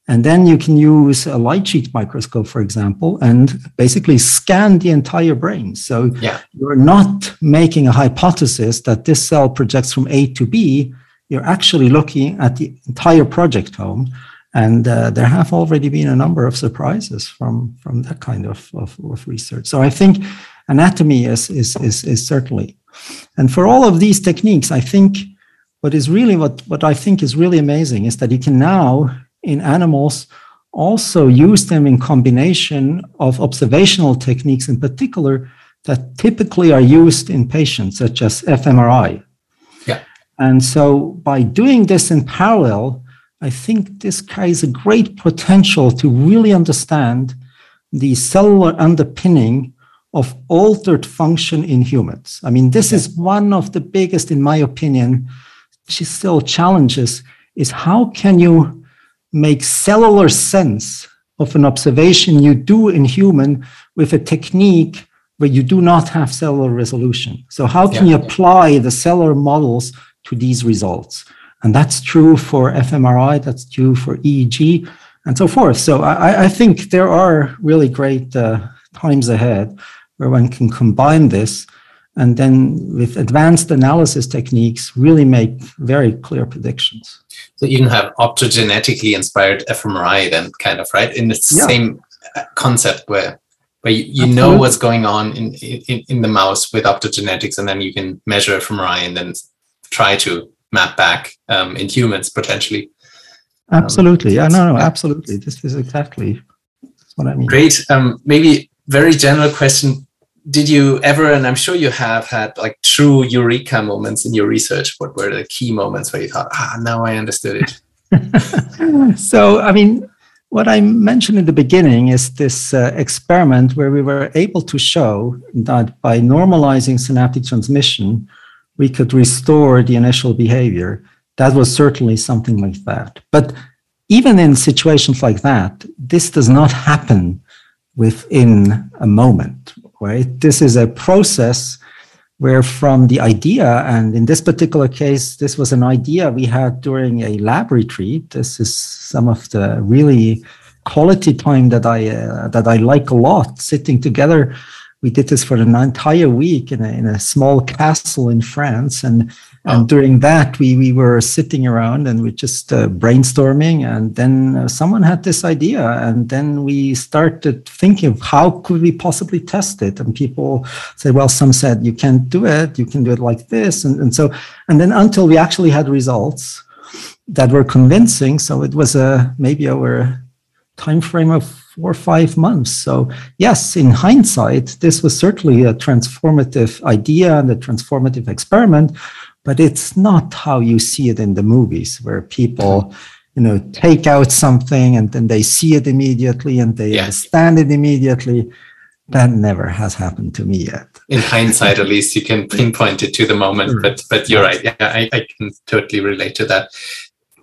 And then you can use a light sheet microscope, for example, and basically scan the entire brain. So Yeah. you're not making a hypothesis that this cell projects from A to B. You're actually looking at the entire projectome. And uh, there have already been a number of surprises from, from that kind of, of, of research. So I think anatomy is, is, is, is certainly. And for all of these techniques, I think what is really what, what I think is really amazing is that you can now in animals also use them in combination of observational techniques in particular that typically are used in patients such as fMRI. Yeah. And so by doing this in parallel, I think this carries a great potential to really understand the cellular underpinning of altered function in humans. I mean, this is one of the biggest, in my opinion, still challenges, is how can you make cellular sense of an observation you do in human with a technique where you do not have cellular resolution. So how can Yeah. you apply the cellular models to these results? And that's true for fMRI, that's true for EEG, and so forth. So I, I think there are really great uh, times ahead where one can combine this and then with advanced analysis techniques really make very clear predictions. So even have optogenetically inspired fMRI, then kind of right in the Yeah. same uh, concept where where you, you know what's going on in, in in the mouse with optogenetics, and then you can measure fMRI and then try to map back um, in humans potentially. Absolutely. Um, yeah, no, no, absolutely. This is exactly what I mean. Great. Um, maybe very general question. Did you ever, and I'm sure you have had like true eureka moments in your research? What were the key moments where you thought, ah, now I understood it? so, I mean, what I mentioned in the beginning is this uh, experiment where we were able to show that by normalizing synaptic transmission, we could restore the initial behavior. That was certainly something like that. But even in situations like that, this does not happen within a moment, right? This is a process where from the idea, and in this particular case, this was an idea we had during a lab retreat. This is some of the really quality time that I uh, that I like a lot, sitting together we did this for an entire week in a, in a small castle in France. And, oh. and during that, we, we were sitting around and we just uh, brainstorming. And then uh, someone had this idea. And then we started thinking of how could we possibly test it? And people said, well, some said, you can't do it. You can do it like this. And, and so, and then until we actually had results that were convincing. So it was a, maybe over time frame of four or five months. So yes, in hindsight, this was certainly a transformative idea and a transformative experiment, but it's not how you see it in the movies where people you know take out something and then they see it immediately and they understand it immediately. That never has happened to me yet. In hindsight at least you can pinpoint it to the moment but but you're right. Yeah I, I can totally relate to that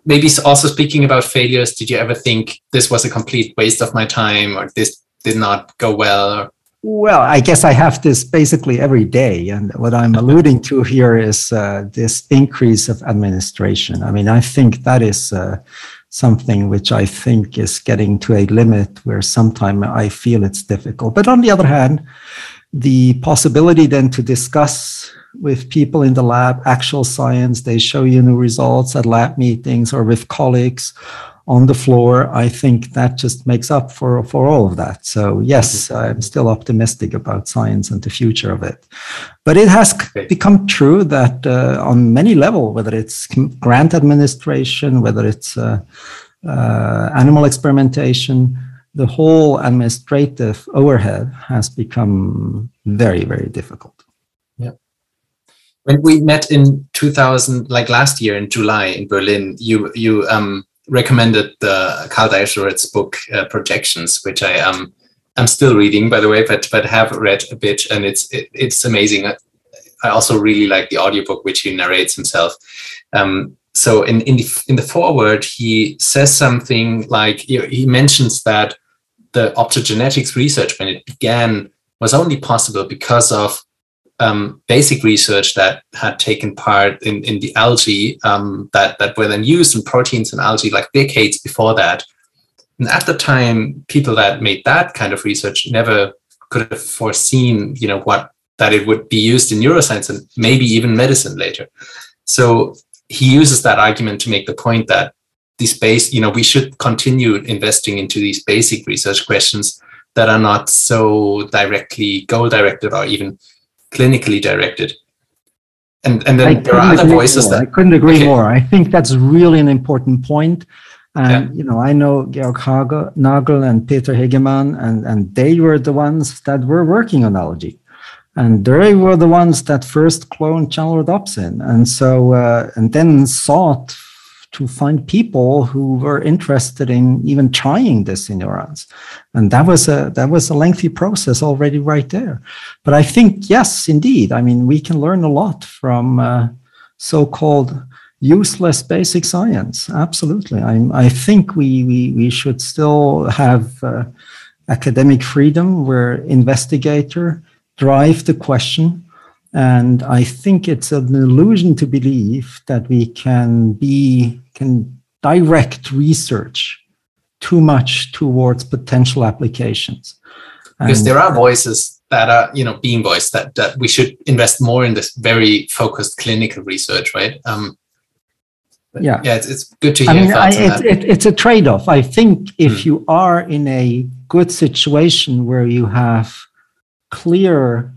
maybe also speaking about failures, did you ever think this was a complete waste of my time or this did not go well? Well, I guess I have this basically every day. And what I'm alluding to here is uh, this increase of administration. I mean, I think that is uh, something which I think is getting to a limit where sometimes I feel it's difficult. But on the other hand, the possibility then to discuss with people in the lab, actual science. They show you new results at lab meetings or with colleagues on the floor. I think that just makes up for, for all of that. So, yes, mm-hmm. I'm still optimistic about science and the future of it. But it has become true that uh, on many levels, whether it's grant administration, whether it's uh, uh, animal experimentation, the whole administrative overhead has become very, very difficult when we met in 2000 like last year in july in berlin you you um recommended the karl Deisseroth's book uh, projections which i um i'm still reading by the way but but have read a bit and it's it, it's amazing. I also really like the audiobook which he narrates himself. Um so in in the, in the foreword he says something like he mentions that the optogenetics research when it began was only possible because of um, basic research that had taken part in, in the algae um, that, that were then used in proteins and algae like decades before that. And at the time, people that made that kind of research never could have foreseen, you know, what that it would be used in neuroscience and maybe even medicine later. So he uses that argument to make the point that these base, you know, we should continue investing into these basic research questions that are not so directly goal directed or even clinically directed. And, and then there are other voices more. that I couldn't agree okay. more. I think that's really an important point. And yeah. you know, I know Georg Nagel and Peter Hegemann, and, and they were the ones that were working on algae. And they were the ones that first cloned channel rhodopsin. And so, uh, and then sought to find people who were interested in even trying this in neurons and that was a that was a lengthy process already right there. But i think yes indeed. I mean we can learn a lot from uh, so-called useless basic science. Absolutely. I, I think we, we we should still have uh, academic freedom where investigator drive the question and I think it's an illusion to believe that we can be can direct research too much towards potential applications. Because and, there are voices that are, you know, being voiced that that we should invest more in this very focused clinical research, right? Um, yeah, yeah, it's, it's good to hear. I mean, I, it's, it, it's a trade-off. I think if mm. you are in a good situation where you have clear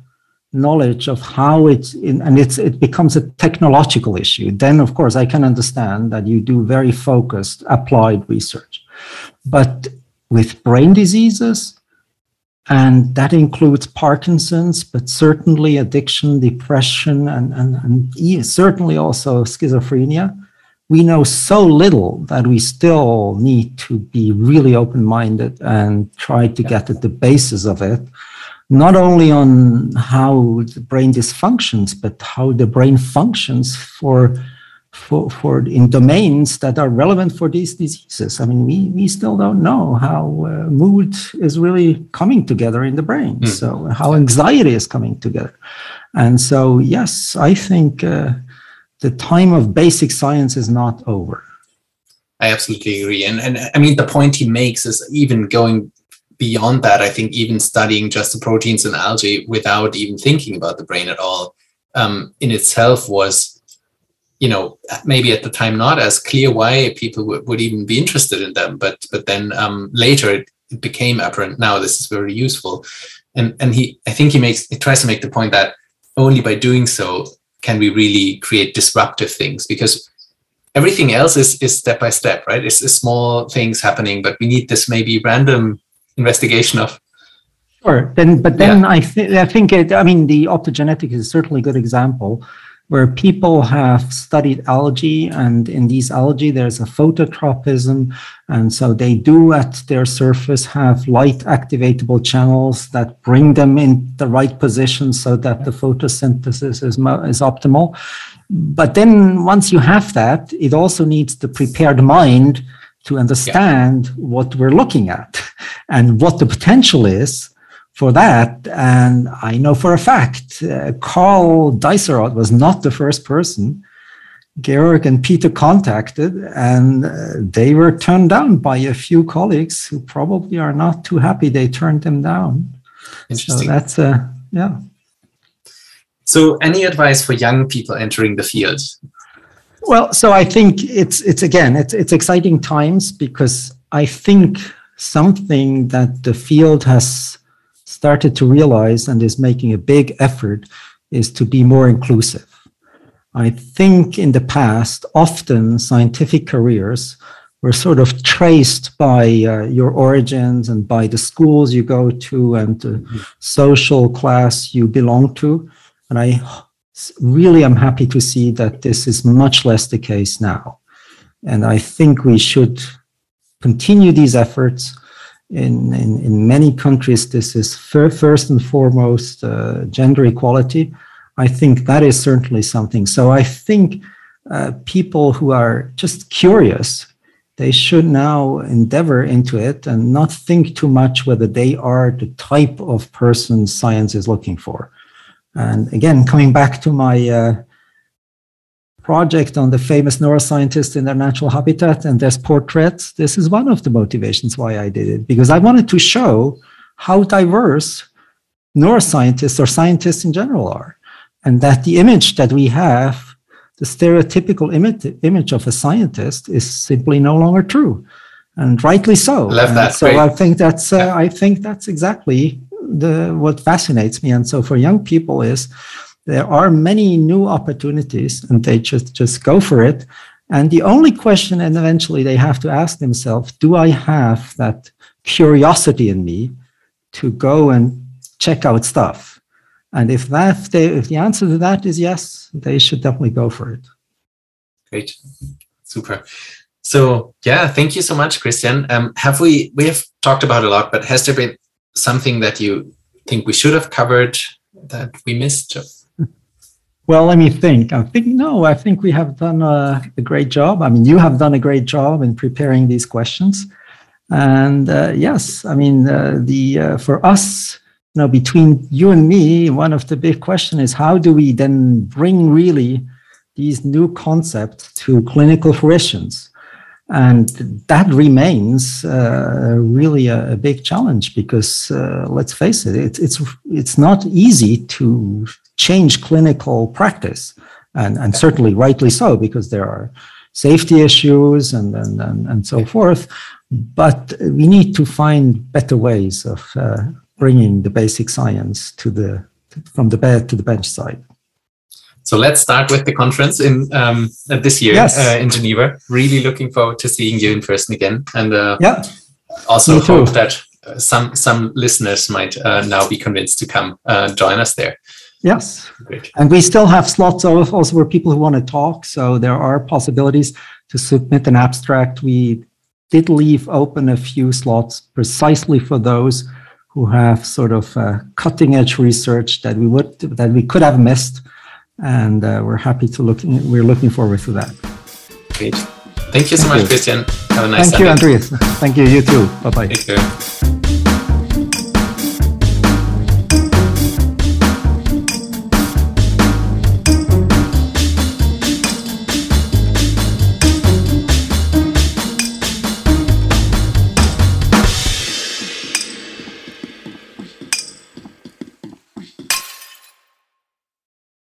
knowledge of how it's in, and it's it becomes a technological issue then of course i can understand that you do very focused applied research. But with brain diseases and that includes parkinson's but certainly addiction depression and, and, and certainly also schizophrenia we know so little that we still need to be really open-minded and try to get at the basis of it not only on how the brain dysfunctions, but how the brain functions for, for, for in domains that are relevant for these diseases. I mean, we, we still don't know how uh, mood is really coming together in the brain. Mm. So how anxiety is coming together. And so, yes, I think uh, the time of basic science is not over. I absolutely agree. And, and I mean, the point he makes is even going beyond that, I think even studying just the proteins in algae without even thinking about the brain at all um, in itself was, you know, maybe at the time not as clear why people would, would even be interested in them. But but then um, later it, it became apparent. Now this is very useful, and and he I think he makes he tries to make the point that only by doing so can we really create disruptive things because everything else is is step by step right it's, it's small things happening but we need this maybe random investigation of. Sure. Then, but then yeah. I, th- I think it, I mean, the optogenetic is certainly a good example where people have studied algae and in these algae there's a phototropism and so they do at their surface have light activatable channels that bring them in the right position so that the photosynthesis is, mo- is optimal but then once you have that it also needs the prepared mind to understand yeah. what we're looking at and what the potential is for that. And I know for a fact, uh, Karl Deisseroth was not the first person Georg and Peter contacted, and uh, they were turned down by a few colleagues who probably are not too happy they turned them down. Interesting. So that's uh, yeah. So, any advice for young people entering the field? Well, so I think it's it's again it's it's exciting times because I think something that the field has started to realize and is making a big effort is to be more inclusive. I think in the past, often scientific careers were sort of traced by uh, your origins and by the schools you go to and the mm-hmm. social class you belong to. And I really I'm happy to see that this is much less the case now. And I think we should continue these efforts. In, in, in many countries, this is fir- first and foremost uh, gender equality. I think that is certainly something. So I think uh, people who are just curious, they should now endeavor into it and not think too much whether they are the type of person science is looking for. And again, coming back to my uh, project on the famous neuroscientists in their natural habitat and their portraits, this is one of the motivations why I did it, because I wanted to show how diverse neuroscientists or scientists in general are. And that the image that we have, the stereotypical image, image of a scientist, is simply no longer true. And rightly so. Love that. so Great. I think that's uh, I think that's exactly the what fascinates me and so for young people is there are many new opportunities and they just just go for it. And the only question and eventually they have to ask themselves do i have that curiosity in me to go and check out stuff? And if that they, if the answer to that is yes they should definitely go for it. Great. Super. So yeah thank you so much christian. Um, have we we have talked about a lot but has there been something that you think we should have covered that we missed? Well, let me think. I think no. I think we have done a, a great job. I mean, you have done a great job in preparing these questions, and uh, yes, I mean uh, the uh, for us, you know, between you and me, one of the big question is how do we then bring really these new concepts to clinical fruitions? And that remains uh, really a, a, big challenge because uh, let's face it, it, it's it's not easy to change clinical practice, and and certainly rightly so because there are safety issues and and and, and so forth. But we need to find better ways of uh, bringing the basic science to the from the bed to the bench side. So let's start with the conference in um, this year Yes. uh, in Geneva. Really looking forward to seeing you in person again, and uh, Yeah, also hope that uh, some some listeners might uh, now be convinced to come uh, join us there. yes. Great. And we still have slots al- also for people who want to talk. So there are possibilities to submit an abstract. We did leave open a few slots precisely for those who have sort of uh, cutting edge research that we would that we could have missed. And uh, we're happy to look. We're looking forward to that. Great. Thank you so Thank much, you. Christian. Have a nice Thank you. Andreas. Thank you. You too. Bye bye. Take care.